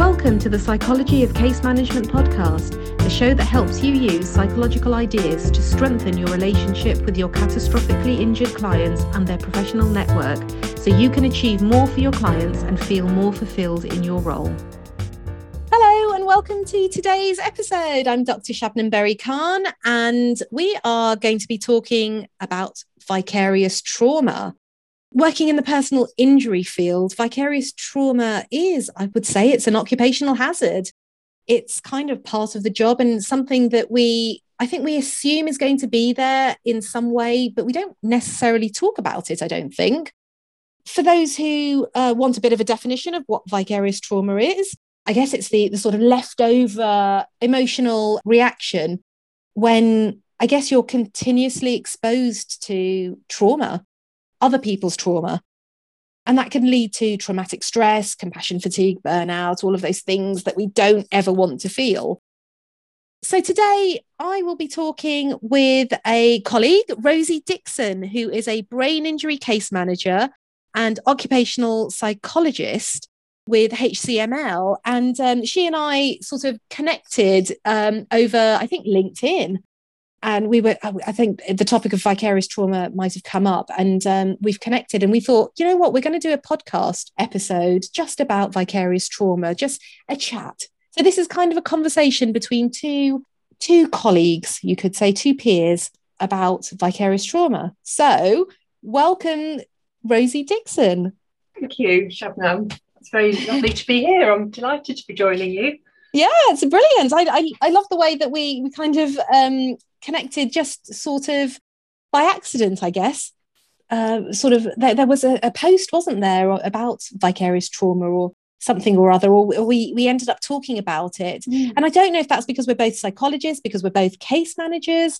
Welcome to the Psychology of Case Management podcast, the show that helps you use psychological ideas to strengthen your relationship with your catastrophically injured clients and their professional network so you can achieve more for your clients and feel more fulfilled in your role. Hello, and welcome to today's episode. I'm Dr. Shabnam Berry Khan, and we are going to be talking about vicarious trauma working in the personal injury field, vicarious trauma is, I would say, it's an occupational hazard. It's kind of part of the job and something that we, I think we assume is going to be there in some way, but we don't necessarily talk about it, I don't think. For those who uh, want a bit of a definition of what vicarious trauma is, I guess it's the, the sort of leftover emotional reaction when I guess you're continuously exposed to trauma other people's trauma. And that can lead to traumatic stress, compassion fatigue, burnout, all of those things that we don't ever want to feel. So, today I will be talking with a colleague, Rosie Dickson, who is a brain injury case manager and occupational psychologist with HCML. And um, she and I sort of connected um, over, I think, LinkedIn and we were i think the topic of vicarious trauma might have come up and um, we've connected and we thought you know what? We're going to do a podcast episode just about vicarious trauma just a chat. So this is kind of a conversation between two two colleagues you could say two peers about vicarious trauma. So welcome rosie dickson. Thank you shabnam. It's very lovely to be here. I'm delighted to be joining you. Yeah it's brilliant. I i, I love the way that we we kind of um connected just sort of by accident, I guess. Uh, sort of, there, there was a, a, post, wasn't there, about vicarious trauma or something or other, or we we ended up talking about it. Mm. And I don't know if that's because we're both psychologists, because we're both case managers.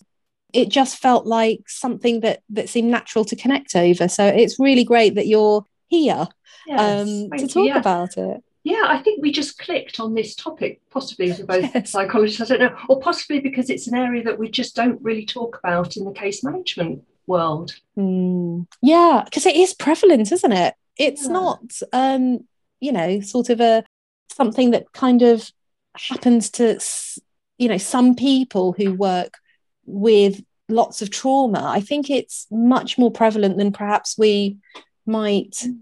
It just felt like something that that seemed natural to connect over. So it's really great that you're here yes, um, to talk yeah. about it yeah, I think we just clicked on this topic, possibly as both yes. psychologists, I don't know, or possibly because it's an area that we just don't really talk about in the case management world. Mm. Yeah, because it is prevalent, isn't it? It's yeah. not, um, you know, sort of a something that kind of happens to, you know, some people who work with lots of trauma. I think it's much more prevalent than perhaps we might mm.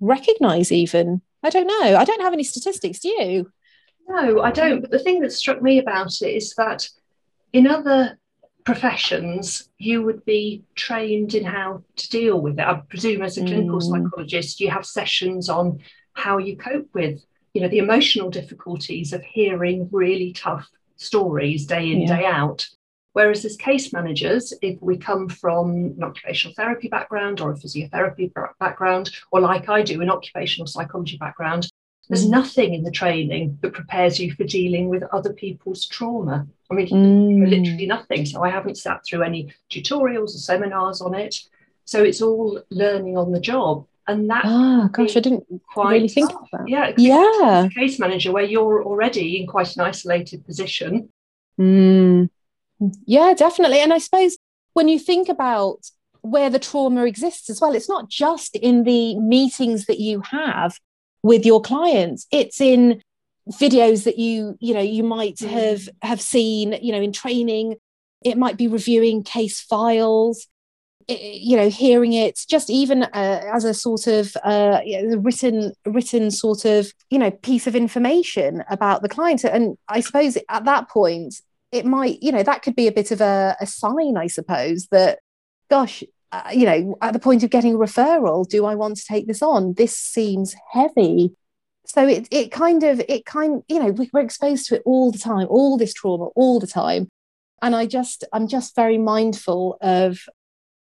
recognize, even. I don't know. I don't have any statistics. Do you? No, I don't. But the thing that struck me about it is that in other professions, you would be trained in how to deal with it. I presume as a clinical mm. psychologist, you have sessions on how you cope with, you know, the emotional difficulties of hearing really tough stories day in, yeah. day out. Whereas as case managers, if we come from an occupational therapy background or a physiotherapy background, or like I do, an occupational psychology background, there's mm. nothing in the training that prepares you for dealing with other people's trauma. I mean, mm. literally nothing. So I haven't sat through any tutorials or seminars on it. So it's all learning on the job. And that ah gosh, I didn't quite really think of that. Yeah, yeah. Case manager where you're already in quite an isolated position. Mm. Yeah, definitely. And I suppose when you think about where the trauma exists as well, it's not just in the meetings that you have with your clients, it's in videos that you you know you might mm. have have seen you know in training it might be reviewing case files you know hearing it just even uh, as a sort of uh, written written sort of you know piece of information about the client and i suppose at that point it might, you know, that could be a bit of a, a sign, I suppose, that, gosh, uh, you know, at the point of getting a referral, do I want to take this on? This seems heavy. So it it kind of it kind you know we're exposed to it all the time, all this trauma all the time, and I just I'm just very mindful of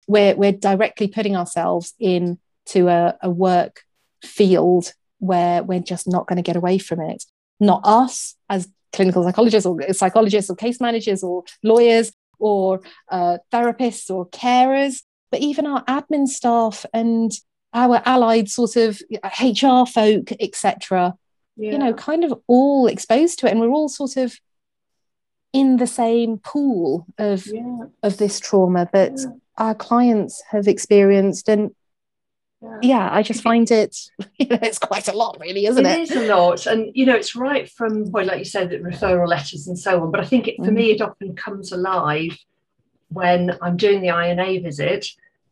where we're directly putting ourselves into a, a work field where we're just not going to get away from it. Not us as clinical psychologists or psychologists or case managers or lawyers or uh, therapists or carers, but even our admin staff and our allied sort of HR folk, etc. Yeah. You know, kind of all exposed to it, and we're all sort of in the same pool of yeah. of this trauma that yeah. our clients have experienced, and yeah. yeah. I just find it, you know, it's quite a lot, really, isn't it? It is a lot. And, you know, it's right from, well, like you said, the referral letters and so on. But I think it, for mm. me, it often comes alive when I'm doing the INA visit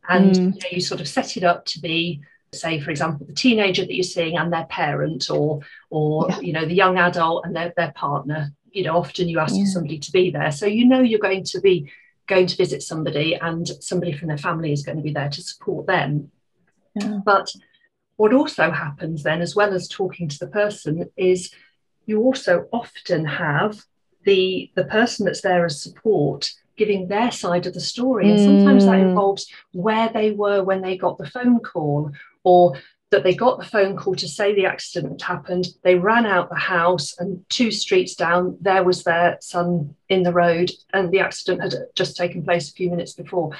and mm. you, know, you sort of set it up to be say for example the teenager that you're seeing and their parent or or yeah. you know the young adult and their, their partner you know often you ask yeah. for somebody to be there so you know you're going to be going to visit somebody and somebody from their family is going to be there to support them yeah. but what also happens then as well as talking to the person is you also often have the the person that's there as support giving their side of the story and sometimes that mm. involves where they were when they got the phone call or that they got the phone call to say the accident happened. They ran out the house, and two streets down, there was their son in the road, and the accident had just taken place a few minutes before.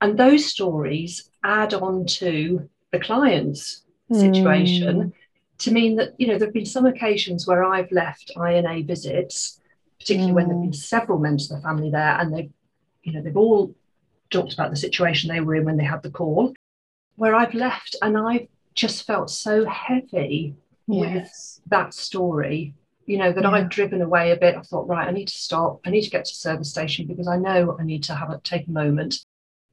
And those stories add on to the client's situation mm. to mean that, you know, there have been some occasions where I've left INA visits, particularly mm. when there have been several members of the family there, and they've, you know, they've all talked about the situation they were in when they had the call where I've left and I've just felt so heavy yes. with that story you know that yeah. I've driven away a bit I thought right I need to stop I need to get to service station because I know I need to have a take a moment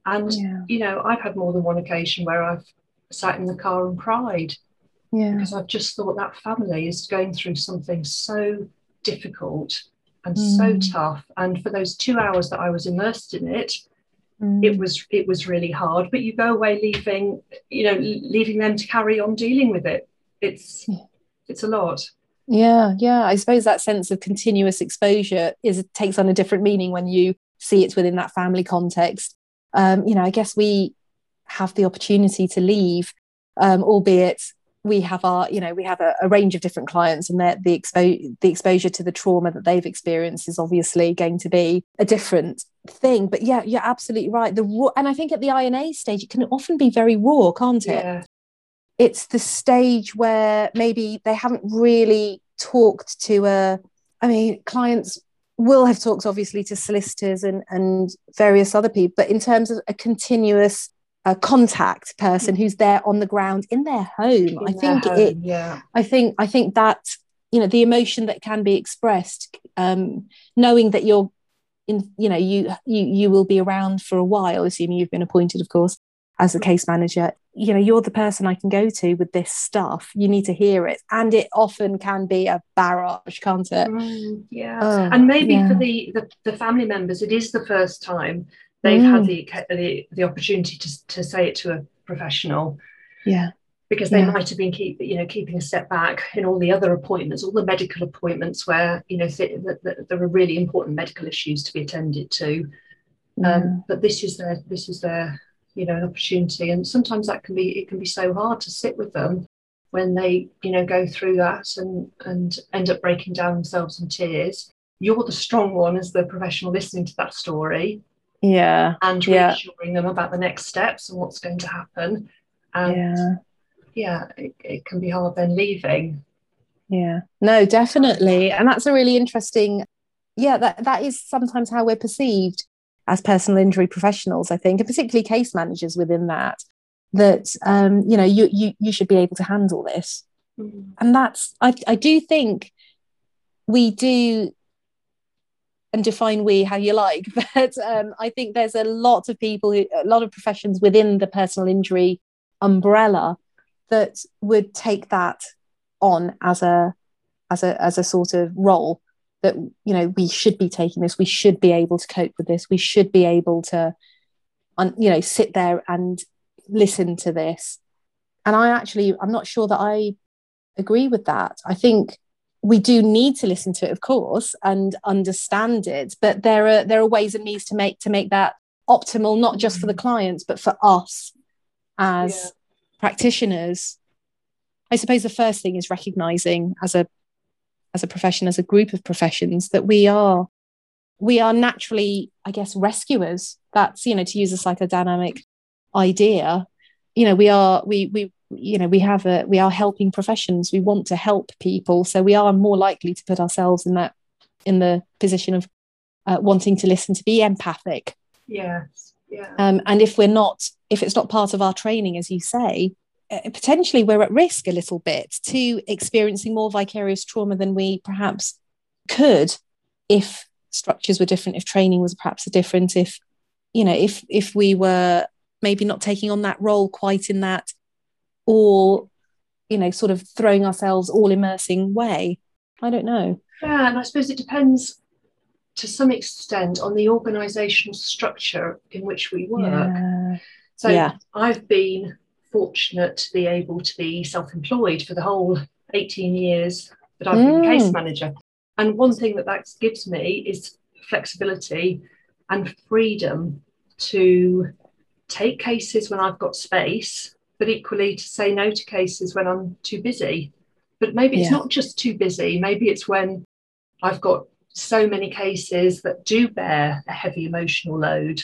and yeah. you know I've had more than one occasion where I've sat in the car and cried yeah. because I've just thought that family is going through something so difficult and mm. so tough and for those two hours that I was immersed in it mm. it was it was really hard but you go away leaving you know leaving them to carry on dealing with it it's yeah. it's a lot yeah yeah i suppose that sense of continuous exposure is takes on a different meaning when you see it within that family context um, you know i guess we have the opportunity to leave um, albeit we have our you know we have a, a range of different clients and the expo- the exposure to the trauma that they've experienced is obviously going to be a different thing. But yeah you're absolutely right. The raw and i think at the ina stage it can often be very raw can't it? Yeah. it's the stage where maybe they haven't really talked to a i mean clients will have talked obviously to solicitors and and various other people but in terms of a continuous a contact person who's there on the ground in their home. In I think home, it. Yeah. I think I think that you know the emotion that can be expressed, um, knowing that you're in, you know, you you you will be around for a while, assuming you've been appointed, of course, as a case manager. You know, you're the person I can go to with this stuff. You need to hear it, and it often can be a barrage, can't it? Mm, yeah, oh, and maybe yeah. for the, the the family members, it is the first time they've mm. had the, the the opportunity to, to say it to a professional. Yeah. Because they yeah. might have been keep you know keeping a step back in all the other appointments all the medical appointments where you know th- th- th- there are really important medical issues to be attended to. Um, but this is their this is their you know an opportunity. And sometimes that can be it can be so hard to sit with them when they you know go through that and and end up breaking down themselves in tears. You're the strong one as the professional listening to that story yeah and reassuring yeah. them about the next steps and what's going to happen. And yeah, yeah it, it can be hard then leaving. Yeah. No definitely. And that's a really interesting yeah that that is sometimes how we're perceived as personal injury professionals i think and particularly case managers within that that um, you know you, you you should be able to handle this. Mm. and that's I, I do think we do and define we how you like. But um, i think there's a lot of people who, a lot of professions within the personal injury umbrella that would take that on as a as a as a sort of role that you know we should be taking this we should be able to cope with this we should be able to un, you know sit there and listen to this. And i actually i'm not sure that i agree with that. I think we do need to listen to it, of course, and understand it. But there are there are ways and means to make to make that optimal, not just for the mm. clients, but for us as yeah. practitioners. I suppose the first thing is recognizing as a as a profession, as a group of professions, that we are we are naturally, I guess, rescuers. That's you know to use a psychodynamic idea. You know, we are we we you know we have a we are helping professions. We want to help people. So we are more likely to put ourselves in that in the position of uh, wanting to listen to be empathic. Yes. Yeah. Um, and if we're not if it's not part of our training as you say uh, potentially we're at risk a little bit to experiencing more vicarious trauma than we perhaps could if structures were different if training was perhaps a different if you know if if we were maybe not taking on that role quite in that or you know sort of throwing ourselves all immersing way i don't know yeah and i suppose it depends to some extent on the organizational structure in which we work yeah. so yeah. i've been fortunate to be able to be self-employed for the whole 18 years that i've mm. been case manager and one thing that that gives me is flexibility and freedom to take cases when I've got space, but equally to say no to cases when I'm too busy. But maybe it's yeah. not just too busy, maybe it's when I've got so many cases that do bear a heavy emotional load.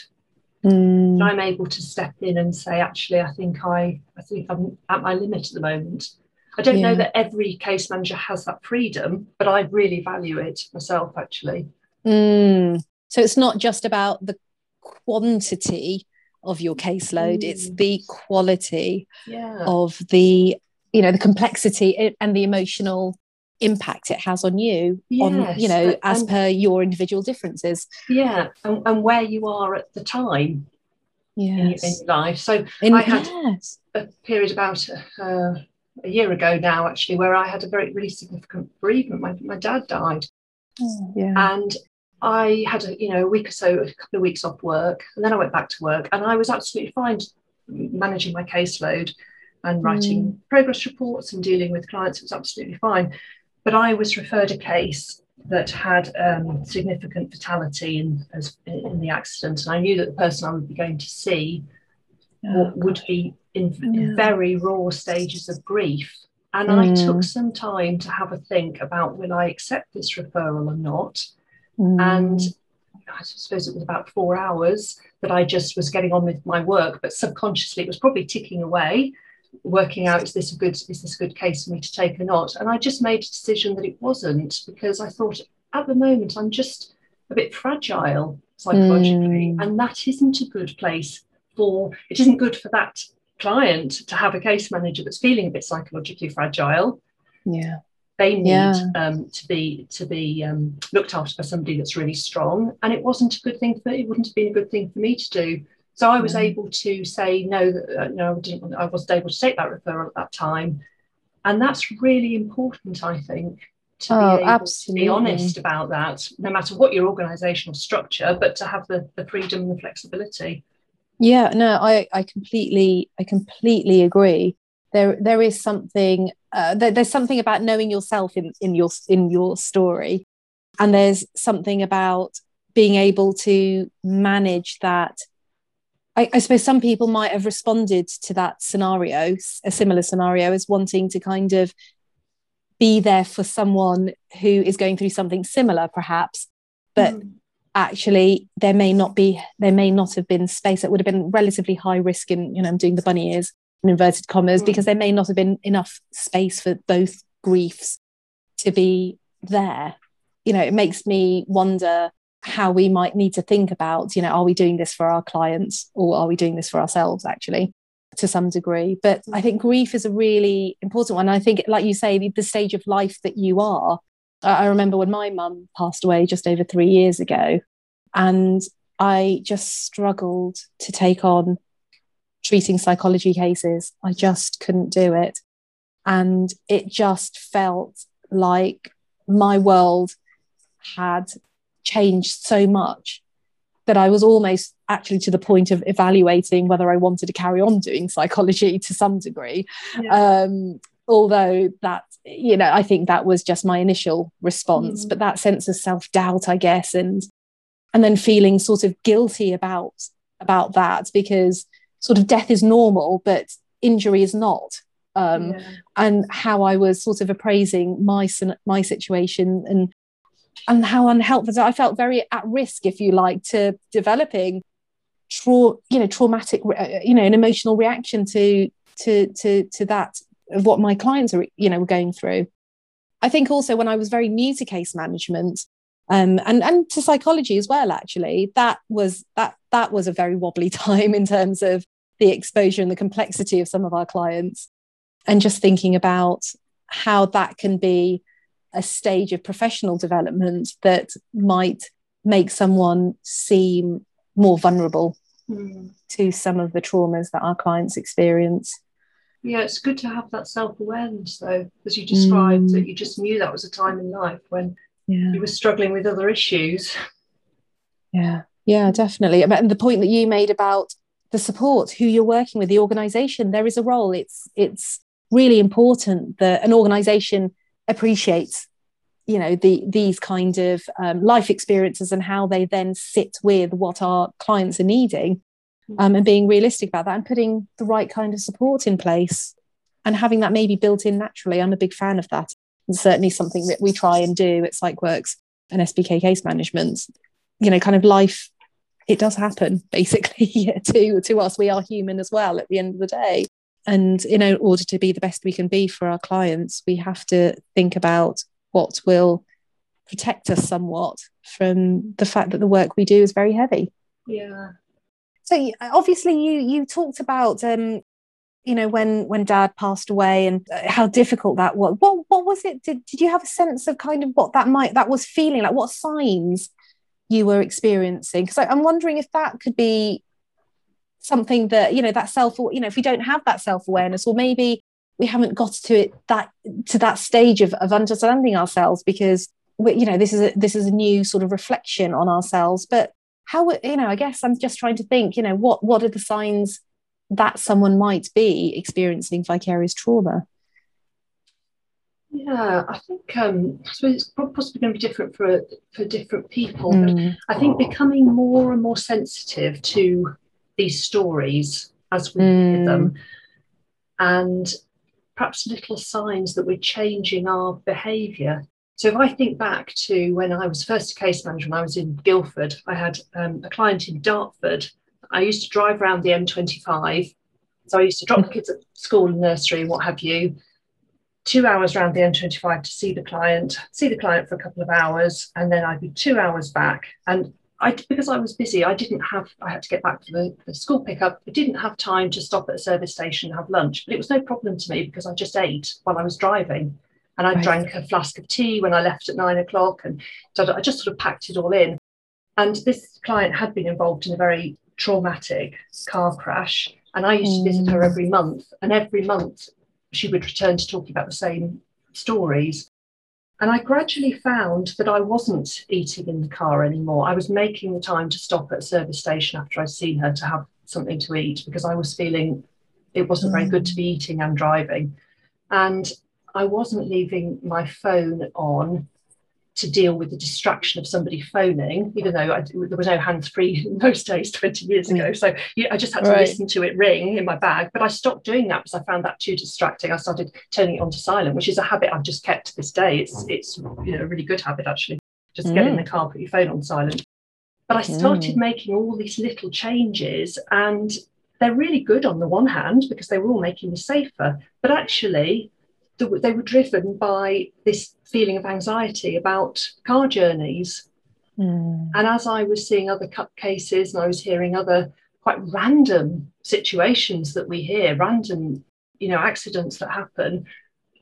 Mm. I'm able to step in and say, actually, I think I, I think I'm at my limit at the moment. I don't yeah. know that every case manager has that freedom, but I really value it myself, actually. Mm. So it's not just about the quantity of your caseload, mm. it's the quality yeah. of the, you know, the complexity and the emotional impact it has on you yes, on you know as per your individual differences yeah and, and where you are at the time yes. in, in life so in, i had yes. a period about uh, a year ago now, actually, where I had a very really significant bereavement. My, my dad died, oh, yeah. and I had a you know a week or so, a couple of weeks off work, and then I went back to work, and I was absolutely fine managing my caseload and writing mm. progress reports and dealing with clients. It was absolutely fine, but I was referred a case that had um, significant fatality in, as, in the accident, and I knew that the person I would be going to see oh, would be in yeah. very raw stages of grief. And mm. I took some time to have a think about will I accept this referral or not. Mm. And I suppose it was about four hours that I just was getting on with my work, but subconsciously it was probably ticking away, working out is this a good is this a good case for me to take or not. And I just made a decision that it wasn't because I thought at the moment I'm just a bit fragile psychologically, mm. and that isn't a good place for it isn't good for that client to have a case manager that's feeling a bit psychologically fragile. Yeah. They need yeah. um, to be to be um, looked after by somebody that's really strong, and it wasn't a good thing for it wouldn't have been a good thing for me to do. So I was able to say no, uh, no, I didn't. I wasn't able to take that referral at that time, and that's really important. I think to oh, be able absolutely. to be honest about that, no matter what your organisational structure, but to have the, the freedom and the flexibility. Yeah, no, I, I completely, I completely agree. There, there is something. Uh, there, there's something about knowing yourself in in your in your story, and there's something about being able to manage that. I, I suppose some people might have responded to that scenario, a similar scenario, as wanting to kind of be there for someone who is going through something similar, perhaps, but mm actually there may not be there may not have been space that would have been relatively high risk in you know i'm doing the bunny ears in inverted commas mm. because there may not have been enough space for both griefs to be there. You know it makes me wonder how we might need to think about you know are we doing this for our clients or are we doing this for ourselves actually to some degree? But i think grief is a really important one. I think like you say the, the stage of life that you are. I remember when my mum passed away just over three years ago, and I just struggled to take on treating psychology cases. I just couldn't do it. And it just felt like my world had changed so much that I was almost actually to the point of evaluating whether I wanted to carry on doing psychology to some degree. Yeah. Um, although that you know i think that was just my initial response mm. but that sense of self-doubt i guess and and then feeling sort of guilty about about that because sort of death is normal but injury is not um, yeah. and how i was sort of appraising my my situation and and how unhelpful i felt very at risk if you like to developing tra- you know traumatic uh, you know an emotional reaction to to to to that of what my clients are you know were going through i think also when i was very new to case management um, and and to psychology as well actually that was that that was a very wobbly time in terms of the exposure and the complexity of some of our clients and just thinking about how that can be a stage of professional development that might make someone seem more vulnerable mm. to some of the traumas that our clients experience. Yeah, it's good to have that self awareness, though, as you described, mm. that you just knew that was a time in life when yeah. you were struggling with other issues. Yeah, yeah, definitely. And the point that you made about the support, who you're working with, the organization, there is a role. It's it's really important that an organization appreciates you know the these kind of um, life experiences and how they then sit with what our clients are needing um, and being realistic about that and putting the right kind of support in place and having that maybe built in naturally i'm a big fan of that and certainly something that we try and do at psychworks and sbk case management you know kind of life it does happen basically to to us we are human as well at the end of the day and in order to be the best we can be for our clients we have to think about what will protect us somewhat from the fact that the work we do is very heavy. Yeah. So obviously you you talked about um you know when when dad passed away and uh, how difficult that was what what was it did, did you have a sense of kind of what that might that was feeling like what signs you were experiencing? Because i'm wondering if that could be something that you know that self you know if we don't have that self-awareness or maybe we haven't got to it that to that stage of, of understanding ourselves because we, you know this is a, this is a new sort of reflection on ourselves. But how you know i guess i'm just trying to think you know what what are the signs that someone might be experiencing vicarious trauma yeah i think um i suppose it's possibly going to be different for for different people mm. but i think becoming more and more sensitive to these stories as we mm. hear them and perhaps little signs that we're changing our behaviour. So if I think back to when I was first a case manager, when I was in Guildford, I had um, a client in Dartford. I used to drive around the M25. So I used to drop the kids at school and nursery and what have you. Two hours around the M25 to see the client, see the client for a couple of hours, and then I'd be two hours back. And I because I was busy, I didn't have. I had to get back for the, the, school pickup. I didn't have time to stop at a service station and have lunch. But it was no problem to me because I just ate while I was driving, and I right. drank a flask of tea when I left at nine o'clock, and so I just sort of packed it all in. And this client had been involved in a very traumatic car crash, and I used to visit her mm. every month, and every month she would return to talking about the same stories. And I gradually found that I wasn't eating in the car anymore. I was making the time to stop at a service station after I'd seen her to have something to eat because I was feeling it wasn't very good to be eating and driving. And I wasn't leaving my phone on to deal with the distraction of somebody phoning, even though I, there was no hands free in those days 20 years ago. So I just had to right. listen to it ring in my bag. But I stopped doing that because I found that too distracting. I started turning it on to silent, which is a habit I've just kept to this day. It's, it's you know, a really good habit, actually. Just mm. get in the mm. car, put your phone on silent. But I started mm. making all these little changes and they're really good on the one hand because they were all making me safer. But actually, they were driven by this feeling of anxiety about car journeys. Mm. And as I was seeing other cut cases and I was hearing other quite random situations that we hear, random, you know, accidents that happen,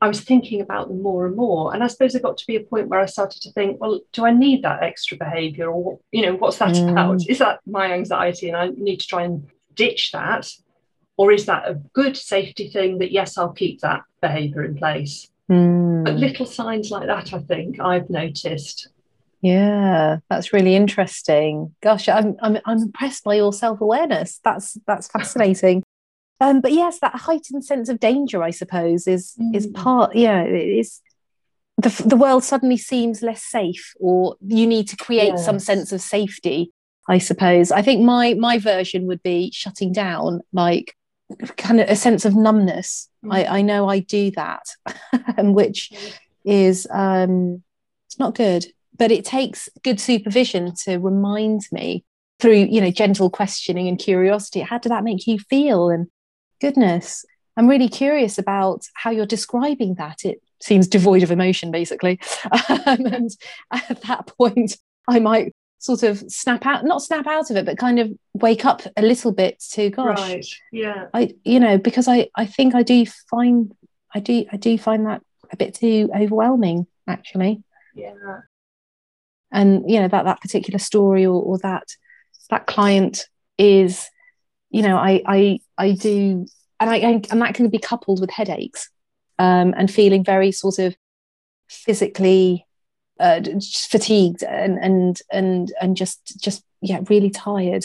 I was thinking about them more and more. And I suppose it got to be a point where I started to think, well, do I need that extra behavior or, you know, what's that mm. about? Is that my anxiety and I need to try and ditch that? Or is that a good safety thing that, yes, I'll keep that behaviour in place? Mm. But little signs like that, I think I've noticed. Yeah, that's really interesting. Gosh, I'm I'm, I'm impressed by your self awareness. That's that's fascinating. Um, but yes, that heightened sense of danger, I suppose, is mm. is part. Yeah, it is. The the world suddenly seems less safe, or you need to create yes. some sense of safety. I suppose. I think my my version would be shutting down, like kind of a sense of numbness. Mm. I, I know I do that, which is um, it's not good. But it takes good supervision to remind me through, you know, gentle questioning and curiosity. How did that make you feel? And goodness, I'm really curious about how you're describing that. It seems devoid of emotion, basically. Um, and at that point, I might sort of snap out not snap out of it but kind of wake up a little bit to gosh right yeah i you know because i i think i do find I do I do find that a bit too overwhelming actually. Yeah. And you know that that particular story or, or that that client is, you know, I I I do and I and that can be coupled with headaches um, and feeling very sort of physically uh, fatigued and and and and just just yeah really tired.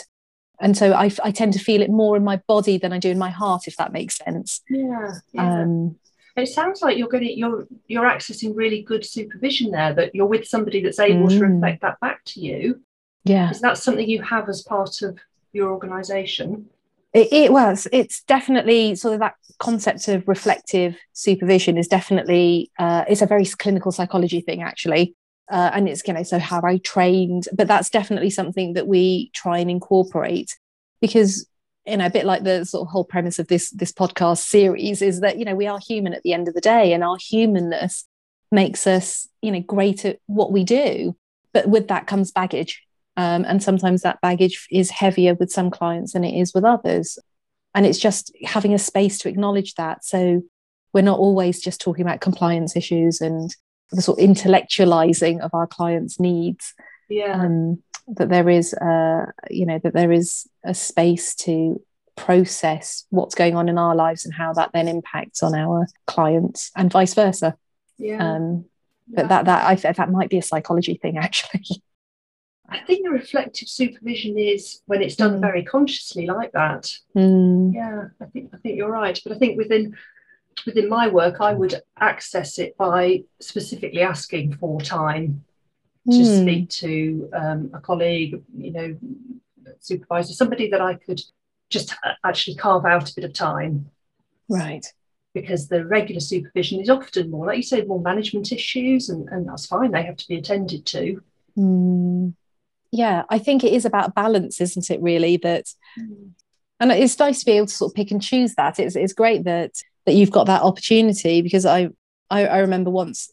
And so I, I tend to feel it more in my body than I do in my heart if that makes sense. Yeah, yeah. Um, it sounds like you're getting you're you're accessing really good supervision there that you're with somebody that's able mm. to reflect that back to you. Yeah. Is that something you have as part of your organization? It, it, was it's definitely sort of that concept of reflective supervision is definitely uh, it's a very clinical psychology thing actually uh, and it's you know so how i trained but that's definitely something that we try and incorporate because you know a bit like the sort of whole premise of this this podcast series is that you know we are human at the end of the day and our humanness makes us you know great at what we do but with that comes baggage um, and sometimes that baggage is heavier with some clients than it is with others. And it's just having a space to acknowledge that. So we're not always just talking about compliance issues and the sort of intellectualizing of our clients' needs. Yeah. Um, that there is, uh, you know, that there is a space to process what's going on in our lives and how that then impacts on our clients and vice versa. Yeah. Um, but yeah. that that I that might be a psychology thing actually. I think the reflective supervision is when it's done mm. very consciously like that. Mm. Yeah, I think I think you're right. But I think within within my work, I would access it by specifically asking for time to mm. speak to um, a colleague, you know, supervisor, somebody that I could just actually carve out a bit of time. Right. Because the regular supervision is often more, like you said, more management issues, and, and that's fine. They have to be attended to. Mm yeah i think it is about balance isn't it really that mm. and it's nice to be able to sort of pick and choose that it's, it's great that that you've got that opportunity because I, I i remember once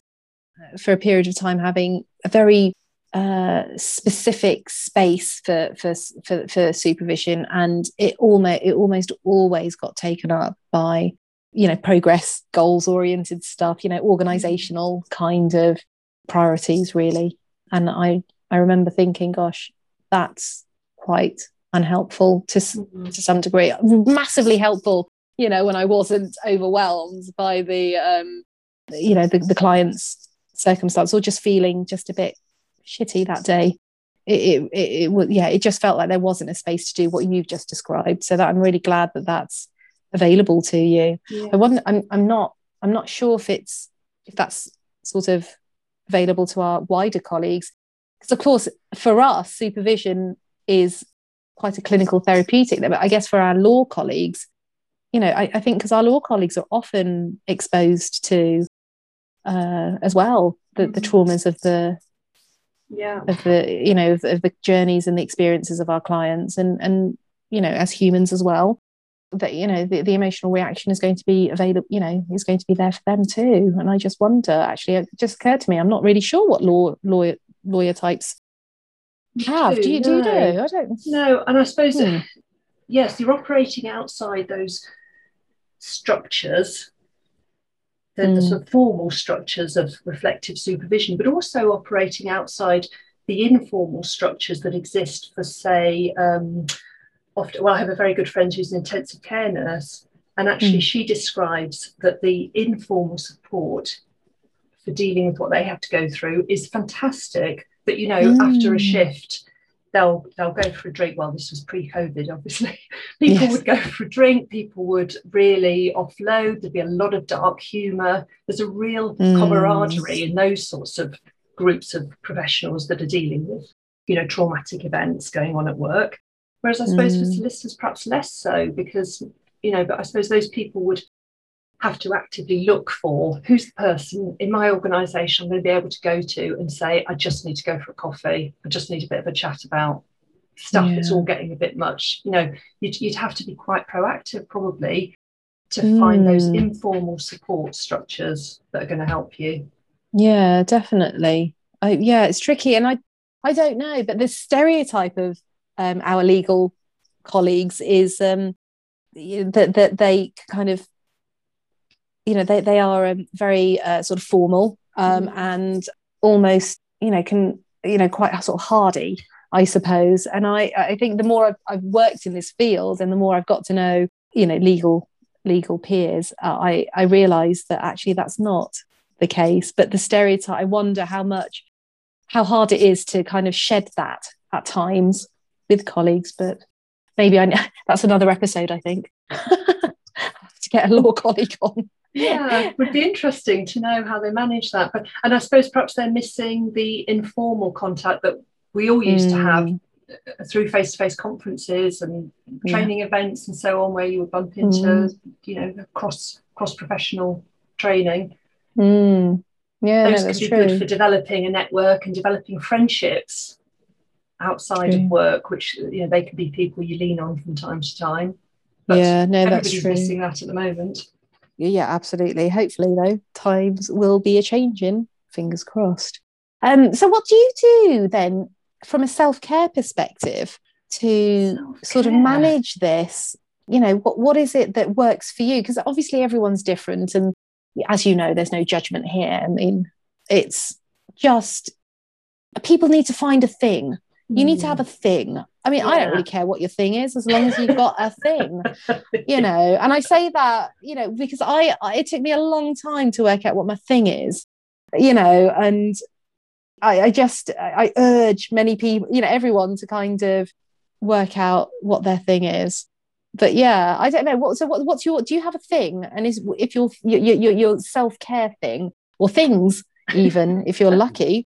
uh, for a period of time having a very uh, specific space for, for for for supervision, and it almost it almost always got taken up by you know progress goals oriented stuff, you know organizational kind of priorities really. And I I remember thinking, gosh, that's quite unhelpful to, mm-hmm. to some degree, massively helpful, you know, when I wasn't overwhelmed by the, um, you know, the, the client's circumstance or just feeling just a bit shitty that day. It, it, it, it, yeah, it just felt like there wasn't a space to do what you've just described. So that I'm really glad that that's available to you. Yeah. I wasn't, I'm, I'm not, I'm not sure if it's, if that's sort of available to our wider colleagues because of course for us supervision is quite a clinical therapeutic thing, but i guess for our law colleagues you know i, I think because our law colleagues are often exposed to uh, as well the, the mm-hmm. traumas of the yeah of the you know of, of the journeys and the experiences of our clients and and you know as humans as well that you know the, the emotional reaction is going to be available you know is going to be there for them too and i just wonder actually it just occurred to me i'm not really sure what law lawyer lawyer types have. Do, do you, no. do you do? I don't. No, and I suppose hmm. yes, you're operating outside those structures, the, mm. the, sort of formal structures of reflective supervision, but also operating outside the informal structures that exist for, say, um, often. Well, I have a very good friend who's an intensive care nurse, and actually, mm. she describes that the informal support for dealing with what they have to go through is fantastic. But you know, mm. after a mm. shift, they'll they'll go for a drink. Well, this was pre-COVID, obviously. People yes. would go for a drink. People would really offload. There'd be a lot of dark humour. There's a real mm. camaraderie in those sorts of groups of professionals that are dealing with, you know, traumatic events going on at work. Whereas I suppose mm. for solicitors, perhaps less so, because you know, but I suppose those people would have to actively look for who's the person in my organization I'm going to be able to go to and say, I just need to go for a coffee. I just need a bit of a chat about stuff yeah. that's all getting a bit much. You know, you'd, you'd have to be quite proactive probably to mm. find those hmm. informal support structures that are going to help you. Yeah, definitely. I, yeah, it's tricky. And I, I don't know, but the stereotype of um, our legal colleagues is um, that, that they kind of you know they, they are um, very uh, sort of formal um, mm. and almost you know can you know quite sort of hardy i suppose. And i i think the more I've, I've worked in this field and the more i've got to know you know legal legal peers uh, i i realize that actually that's not the case. But the stereotype i wonder how much how hard it is to kind of shed that at times with colleagues but maybe i that's another episode i think. To get a law colleague on yeah it would be interesting to know how they manage that but and i suppose perhaps they're missing the informal contact that we all used mm. to have mm. uh, through face-to-face conferences and training yeah. events and so on where you would bump into mm. you know cross cross professional training mm. yeah those no, could be true. good for developing a network and developing friendships outside true. of work which you know they could be people you lean on from time to time but yeah no that's true missing that at the moment yeah, absolutely. Hopefully, though, times will be a changing. Fingers crossed. Um, so, what do you do then, from a self care perspective, to self-care. sort of manage this? You know, what what is it that works for you? Because obviously, everyone's different, and as you know, there's no judgment here. I mean, it's just people need to find a thing. You need to hmm. have a thing. I mean, yeah. I don't really care what your thing is as long as you've got a thing, you know. And I say that, you know, because I, I, it took me a long time to work out what my thing is, you know, and I, I just I urge many people, you know, everyone to kind of work out what their thing is. But yeah, I don't know what. So what, what's your? Do you have a thing? And is if your your your, your self care thing or things even if you're lucky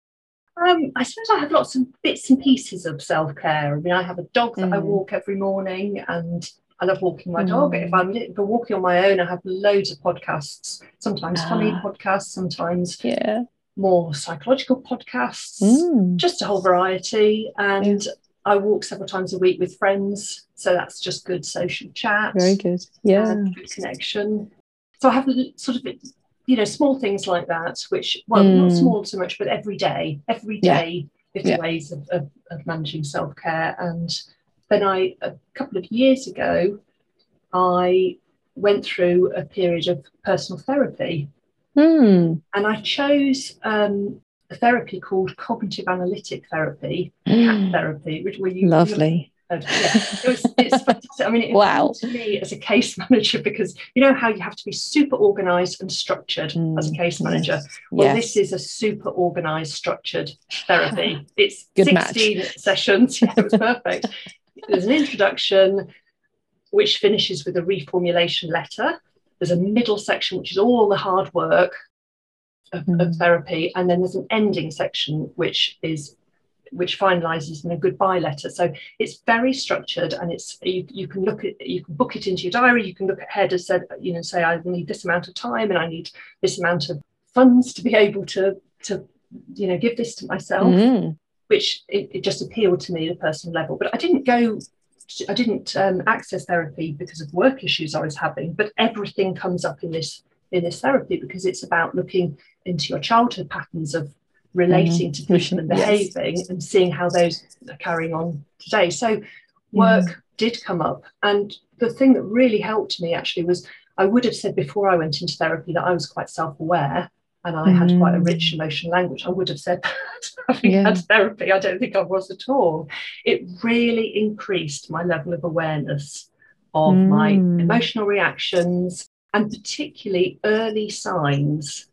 um, I suppose I have lots of bits and pieces of self care. I mean, I have a dog that mm. I walk every morning, and I love walking my dog. Mm. If I'm if I'm walking on my own, I have loads of podcasts. Sometimes ah. funny podcasts, sometimes yeah. more psychological podcasts. Mm. Just a whole variety. And yeah. I walk several times a week with friends, so that's just good social chat. Very good. Yeah, good connection. So I have sort of you know, small things like that, which, well, mm. not small so much, but every day, every day, yeah. 50 yeah. ways of, of, of managing self care. And then I, a couple of years ago, I went through a period of personal therapy. Mm. And I chose um, a therapy called cognitive analytic therapy, mm. therapy, which where you lovely yeah, it was, it's fantastic. I mean, it wow. to me as a case manager because you know how you have to be super organized and structured mm, as a case manager. Well, yes. this is a super organized, structured therapy. It's Good 16 match. sessions. Yeah, it was perfect. There's an introduction which finishes with a reformulation letter. There's a middle section which is all the hard work of, mm. of therapy, and then there's an ending section which is which finalizes in a goodbye letter. So it's very structured and it's you, you can look at you can book it into your diary, you can look ahead and said, you know, say I need this amount of time and I need this amount of funds to be able to to you know give this to myself, mm. which it, it, just appealed to me at a personal level. But I didn't go I didn't um, access therapy because of work issues I was having, but everything comes up in this in this therapy because it's about looking into your childhood patterns of relating mm-hmm. to people and behaving yes. and seeing how those are carrying on today. So work mm. did come up. And the thing that really helped me actually was I would have said before I went into therapy that I was quite self-aware and I mm. had quite a rich mm. emotional language. I would have said that having yeah. had therapy. I don't think I was at all. It really increased my level of awareness of mm. my emotional reactions and particularly early signs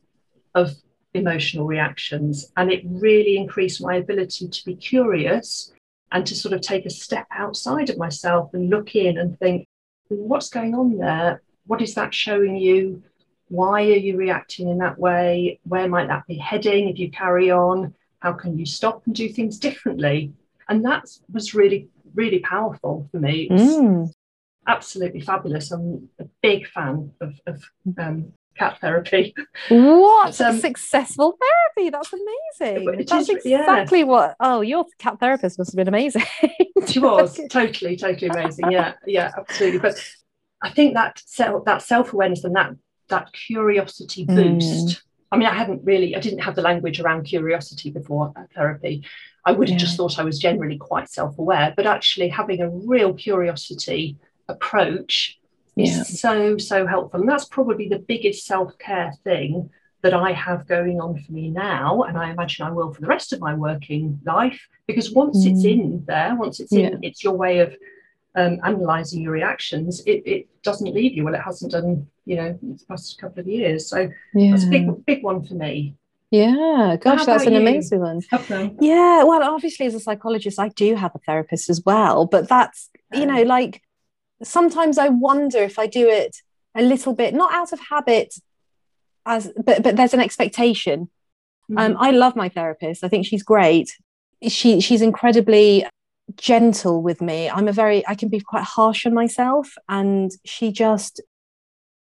of emotional reactions. And it really increased my ability to be curious and to sort of take a step outside of myself and look in and think, what's going on there? What is that showing you? Why are you reacting in that way? Where might that be heading if you carry on? How can you stop and do things differently? And that was really, really powerful for me. Mm. Absolutely fabulous. I'm a big fan of, of um, cat therapy. What um, successful therapy! That's amazing. That's is, exactly yeah. what. Oh, your cat therapist must have been amazing. she was totally, totally amazing. Yeah, yeah, absolutely. But I think that self, that self awareness and that that curiosity mm. boost. Mm. I mean, I hadn't really, I didn't have the language around curiosity before therapy. I would have yeah. just thought I was generally quite self aware, but actually having a real curiosity approach yeah. so so helpful and that's probably the biggest self-care thing that I have going on for me now, and I imagine I will for the rest of my working life. Because once mm. it's in there, once it's in, it's your way of um, analyzing your reactions. It, it doesn't leave you. Well, it hasn't done, you know, the past couple of years. So yeah. that's a big, big one for me. Yeah, gosh, that's an you? amazing one. Okay. Yeah, well, obviously, as a psychologist, I do have a therapist as well, but that's, you know, like sometimes I wonder if I do it a little bit, not out of habit, as but but there's an expectation. Mm-hmm. Um, I love my therapist. I think she's great. She she's incredibly gentle with me. I'm a very I can be quite harsh on myself, and she just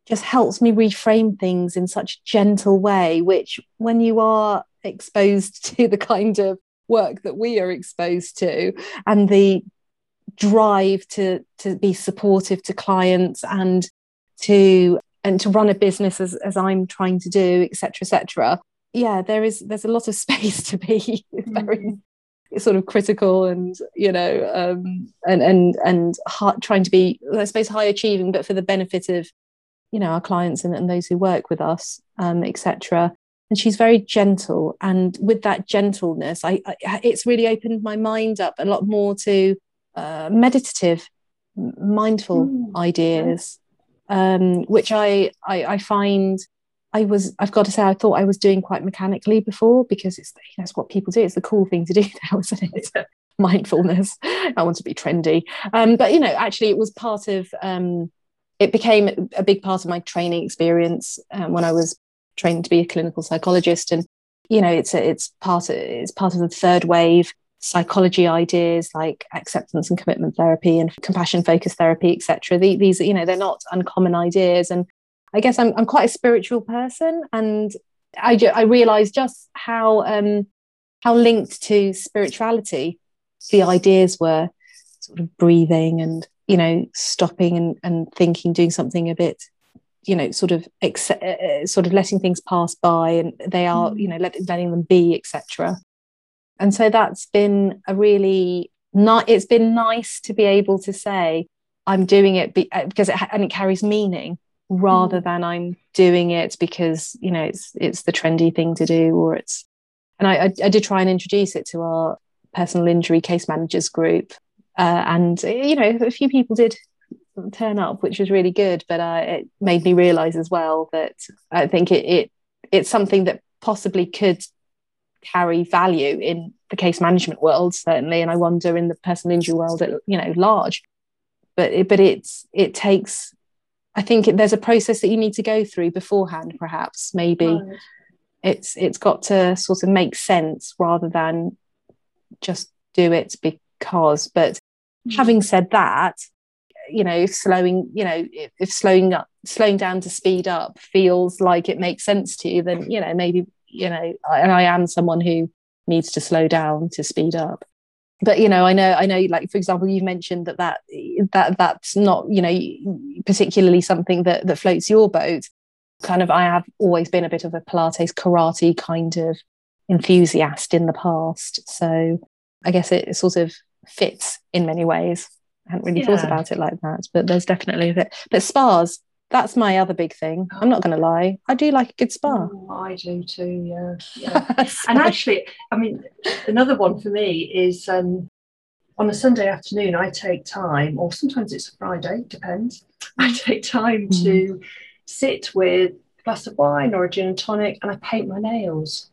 just helps me reframe things in such a gentle way. Which when you are exposed to the kind of work that we are exposed to, and the drive to to be supportive to clients and to and to run a business as, as I'm trying to do, etc., etc. Yeah, there is there's a lot of space to be very mm-hmm. sort of critical and you know um, and and and hard, trying to be I suppose high achieving, but for the benefit of you know our clients and, and those who work with us, um, etc. And she's very gentle, and with that gentleness, I, I it's really opened my mind up a lot more to uh, meditative, mindful mm. ideas um, which I, I, I find I was I've got to say I thought I was doing quite mechanically before because it's that's what people do. It's the cool thing to do now, isn't it? Mindfulness. I want to be trendy, um, but you know, actually, it was part of. Um, it became a big part of my training experience um, when I was trained to be a clinical psychologist, and you know, it's a, it's part of it's part of the third wave psychology ideas like acceptance and commitment therapy and compassion focused therapy etc these you know they're not uncommon ideas. And i guess i'm, I'm quite a spiritual person and i i realized just how um how linked to spirituality the ideas were sort of breathing and you know stopping and, and thinking doing something a bit you know sort of ex- uh, uh sort of letting things pass by and they are mm. you know let, letting them be etc and so that's been a really not it's been nice to be able to say i'm doing it be, uh, because it and it carries meaning rather mm. than i'm doing it because you know it's it's the trendy thing to do or it's and I, I, I did try and introduce it to our personal injury case managers group uh, and you know a few people did turn up which was really good but uh, it made me realize as well that i think it, it it's something that possibly could carry value in the case management world certainly and i wonder in the personal injury world at you know large but it, but it's it takes i think it, there's a process that you need to go through beforehand perhaps maybe right. it's it's got to sort of make sense rather than just do it because but mm. having said that you know if slowing you know if, if slowing up slowing down to speed up feels like it makes sense to you then you know maybe you know, and I am someone who needs to slow down to speed up. But you know, I know, I know. Like for example, you've mentioned that that that that's not you know particularly something that that floats your boat. Kind of, I have always been a bit of a Pilates karate kind of enthusiast in the past, so I guess it sort of fits in many ways. I hadn't really yeah. thought about it like that, but there's definitely a bit. But spas, that's my other big thing. I'm not going to lie. I do like a good spa. Oh, I do too. Yeah. yeah. and actually, I mean, another one for me is um, on a Sunday afternoon, I take time, or sometimes it's a Friday, depends. I take time mm. to sit with a glass of wine or a gin and tonic and I paint my nails.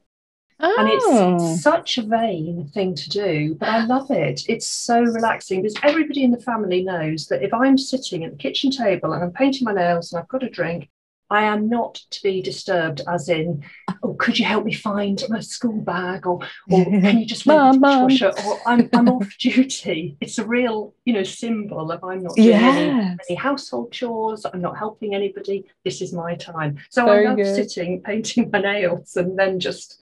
Oh. And it's oh. such a vain thing to do, but I love it. It's so relaxing because everybody in the family knows that if I'm sitting at the kitchen table and I'm painting my nails and I've got a drink, I am not to be disturbed, as in, oh, could you help me find my school bag, or, or can you just make the dishwasher, or I'm, I'm off duty. It's a real, you know, symbol of I'm not doing yes. any, any, household chores. I'm not helping anybody. This is my time. So Very I love good. sitting, painting my nails, and then just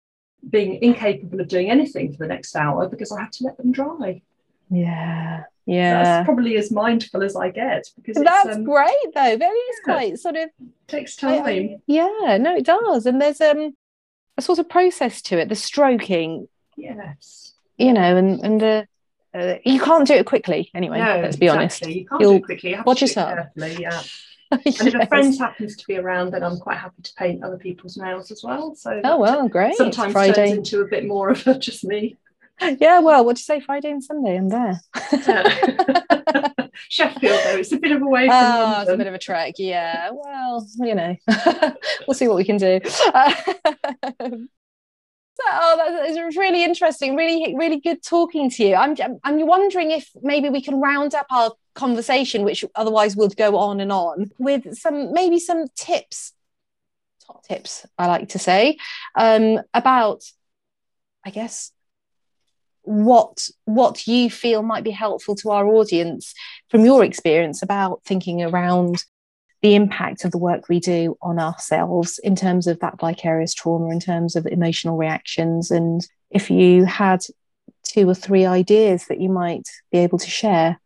being incapable of doing anything for the next hour because I have to let them dry. Yeah. Yeah. That's probably as mindful as I get because that's um, great though. That is yeah, quite sort of takes time. I, I, yeah, no, it does. And there's um a sort of process to it, the stroking. Yes. You know, and and the uh, you can't do it quickly anyway. No, let's be exactly. honest. You can't You'll do it quickly. You watch yourself. Carefully, yeah. And if a friend happens to be around, then I'm quite happy to paint other people's nails as well. So oh well, great. Sometimes Friday. turns into a bit more of a just me. Yeah, well, what do you say? Friday and Sunday, I'm there. Sheffield, though, it's a bit of a way from oh, London. it's a bit of a trek. Yeah, well, you know, we'll see what we can do. Oh, that's, really interesting. Really, really good talking to you. I'm, I'm wondering if maybe we can round up our conversation, which otherwise would go on and on, with some maybe some tips, top tips, I like to say, um, about, I guess, what what you feel might be helpful to our audience from your experience about thinking around the impact of the work we do on ourselves in terms of that vicarious trauma in terms of emotional reactions and if you had two or three ideas that you might be able to share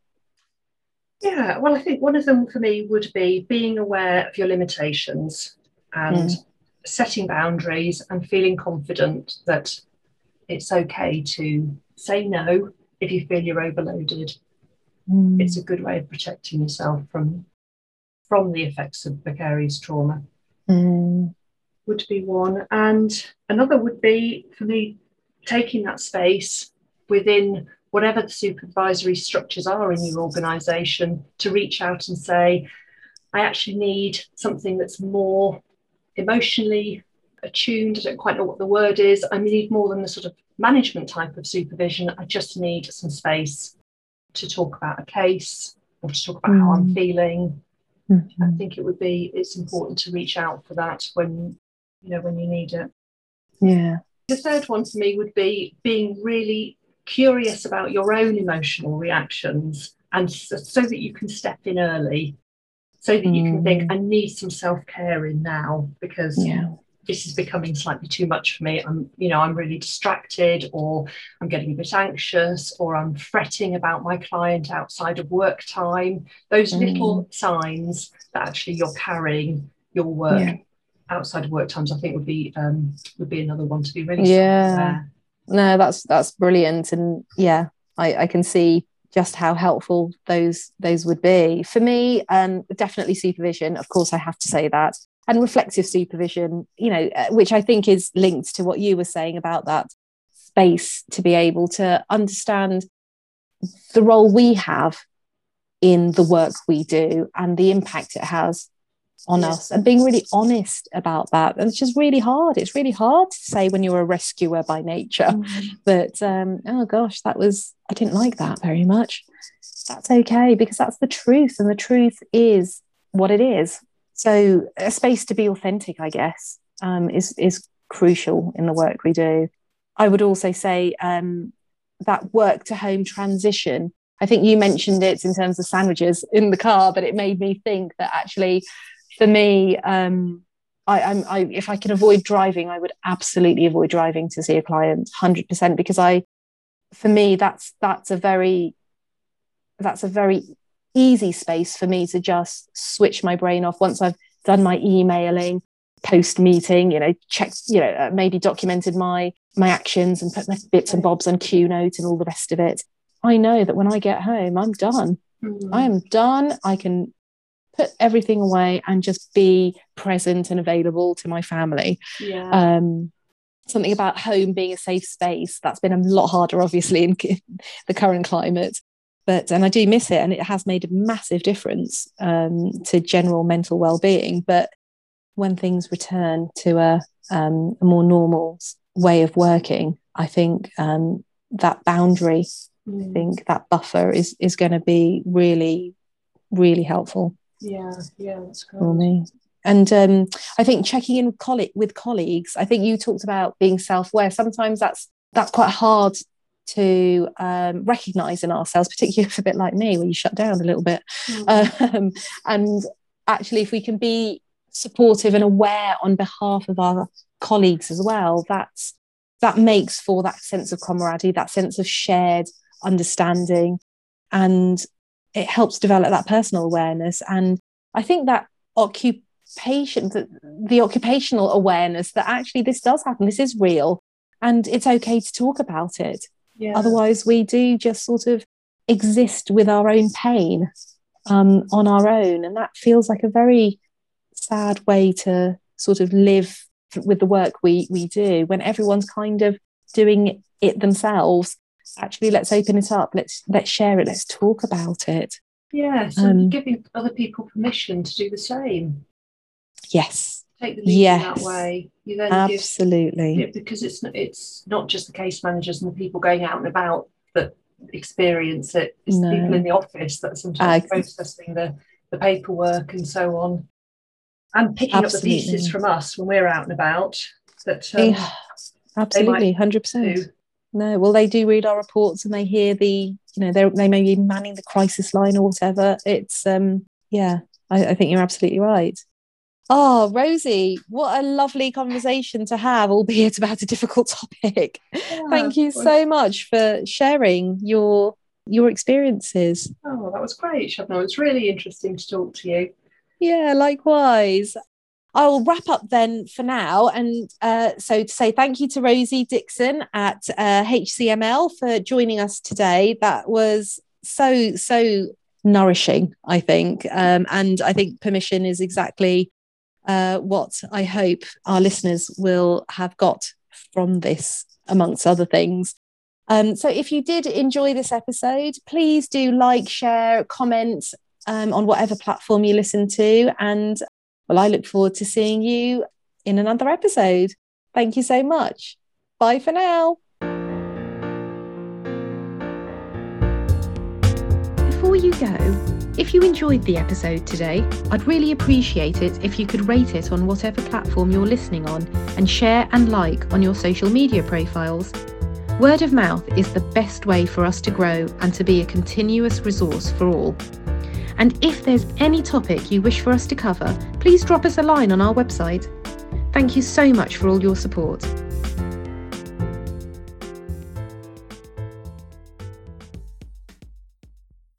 yeah well i think one of them for me would be being aware of your limitations and mm. setting boundaries and feeling confident that it's okay to say no if you feel you're overloaded. Mm. It's a good way of protecting yourself from from the effects of vicarious trauma. Mm. Would be one, and another would be for me taking that space within whatever the supervisory structures are in your organisation to reach out and say, I actually need something that's more emotionally attuned. I don't quite know what the word is. I need more than the sort of management type of supervision. I just need some space to talk about a case or to talk about mm. how I'm mm. feeling. Mm-hmm. I think it would be it's important to reach out for that when you know when you need it. Yeah. The third one for me would be being really curious about your own emotional reactions and so, so that you can step in early so that you can think mm. I need some self-care in now because yeah this is becoming slightly too much for me. I'm, you know, I'm really distracted, or I'm getting a bit anxious, or I'm fretting about my client outside of work time. Those mm. little signs that actually you're carrying your work yeah. outside of work times, I think would be um, would be another one to be really yeah. No, that's that's brilliant, and yeah, I, I can see just how helpful those those would be for me um definitely supervision of course i have to say that and reflective supervision, you know, uh, which I think is linked to what you were saying about that space to be able to understand the role we have in the work we do and the impact it has on yes. us. And being really honest about that and it's just really hard. It's really hard to say when you're a rescuer by nature but um, oh gosh that was i didn't like that very much. That's okay because that's the truth and the truth is what it is so a space to be authentic, I guess, um, is is crucial in the work we do. I would also say um, that work to home transition. I think you mentioned it in terms of sandwiches in the car, but it made me think that actually, for me, um, I, I, if I can avoid driving, I would absolutely avoid driving to see a client, hundred percent, because I, for me, that's that's a very, that's a very easy space for me to just switch my brain off once I've done my emailing post meeting you know checked you know uh, maybe documented my my actions and put my bits and bobs on q note and all the rest of it. I know that when i get home i'm done. Mm. i am done. I can put everything away and just be present and available to my family. Yeah. um something about home being a safe space that's been a lot harder obviously in the current climate but and I do miss it, and it has made a massive difference um, to general mental well-being. But when things return to a, um, a more normal way of working, I think um, that boundary, mm. I think that buffer is is going to be really, really helpful. Yeah, yeah, that's great. For me. And um, I think checking in with, coll- with colleagues. I think you talked about being self-aware. Sometimes that's that's quite hard to um, recognize in ourselves, particularly if a bit like me, where you shut down a little bit. Mm. Um, and actually, if we can be supportive and aware on behalf of our colleagues as well, that's that makes for that sense of camaraderie, that sense of shared understanding, and it helps develop that personal awareness. And I think that occupation, the, the occupational awareness that actually this does happen, this is real, and it's okay to talk about it. Yeah. Otherwise, we do just sort of exist with our own pain um, on our own. And that feels like a very sad way to sort of live with the work we we do. When everyone's kind of doing it themselves actually let's open it up. Let's let's share it. Let's talk about it. Yes um, and giving other people permission to do the same. Yes take the lead yes. that way you then absolutely give, because it's it's not just the case managers and the people going out and about that experience it it's no. the people in the office that are sometimes uh, processing the the paperwork and so on and picking absolutely. up the pieces from us when we're out and about that um, yeah, absolutely 100% No, well, they do read our reports and they hear the, you know, they they may be manning the crisis line or whatever. It's, um, yeah, I, I think you're absolutely right. Oh, Rosie, what a lovely conversation to have, albeit about a difficult topic. Yeah, Thank you so much for sharing your your experiences. Oh, that was great, Shabnam. It's really interesting to talk to you. Yeah, likewise. I will wrap up then for now. And uh, so to say thank you to Rosie Dickson at uh, HCML for joining us today. That was so, so nourishing, I think. Um, and I think permission is exactly uh, what I hope our listeners will have got from this, amongst other things. Um, so if you did enjoy this episode, please do like, share, comment um, on whatever platform you listen to. And well, I look forward to seeing you in another episode. Thank you so much. Bye for now. Before you go, if you enjoyed the episode today, I'd really appreciate it if you could rate it on whatever platform you're listening on and share and like on your social media profiles. Word of mouth is the best way for us to grow and to be a continuous resource for all. And if there's any topic you wish for us to cover, please drop us a line on our website. Thank you so much for all your support.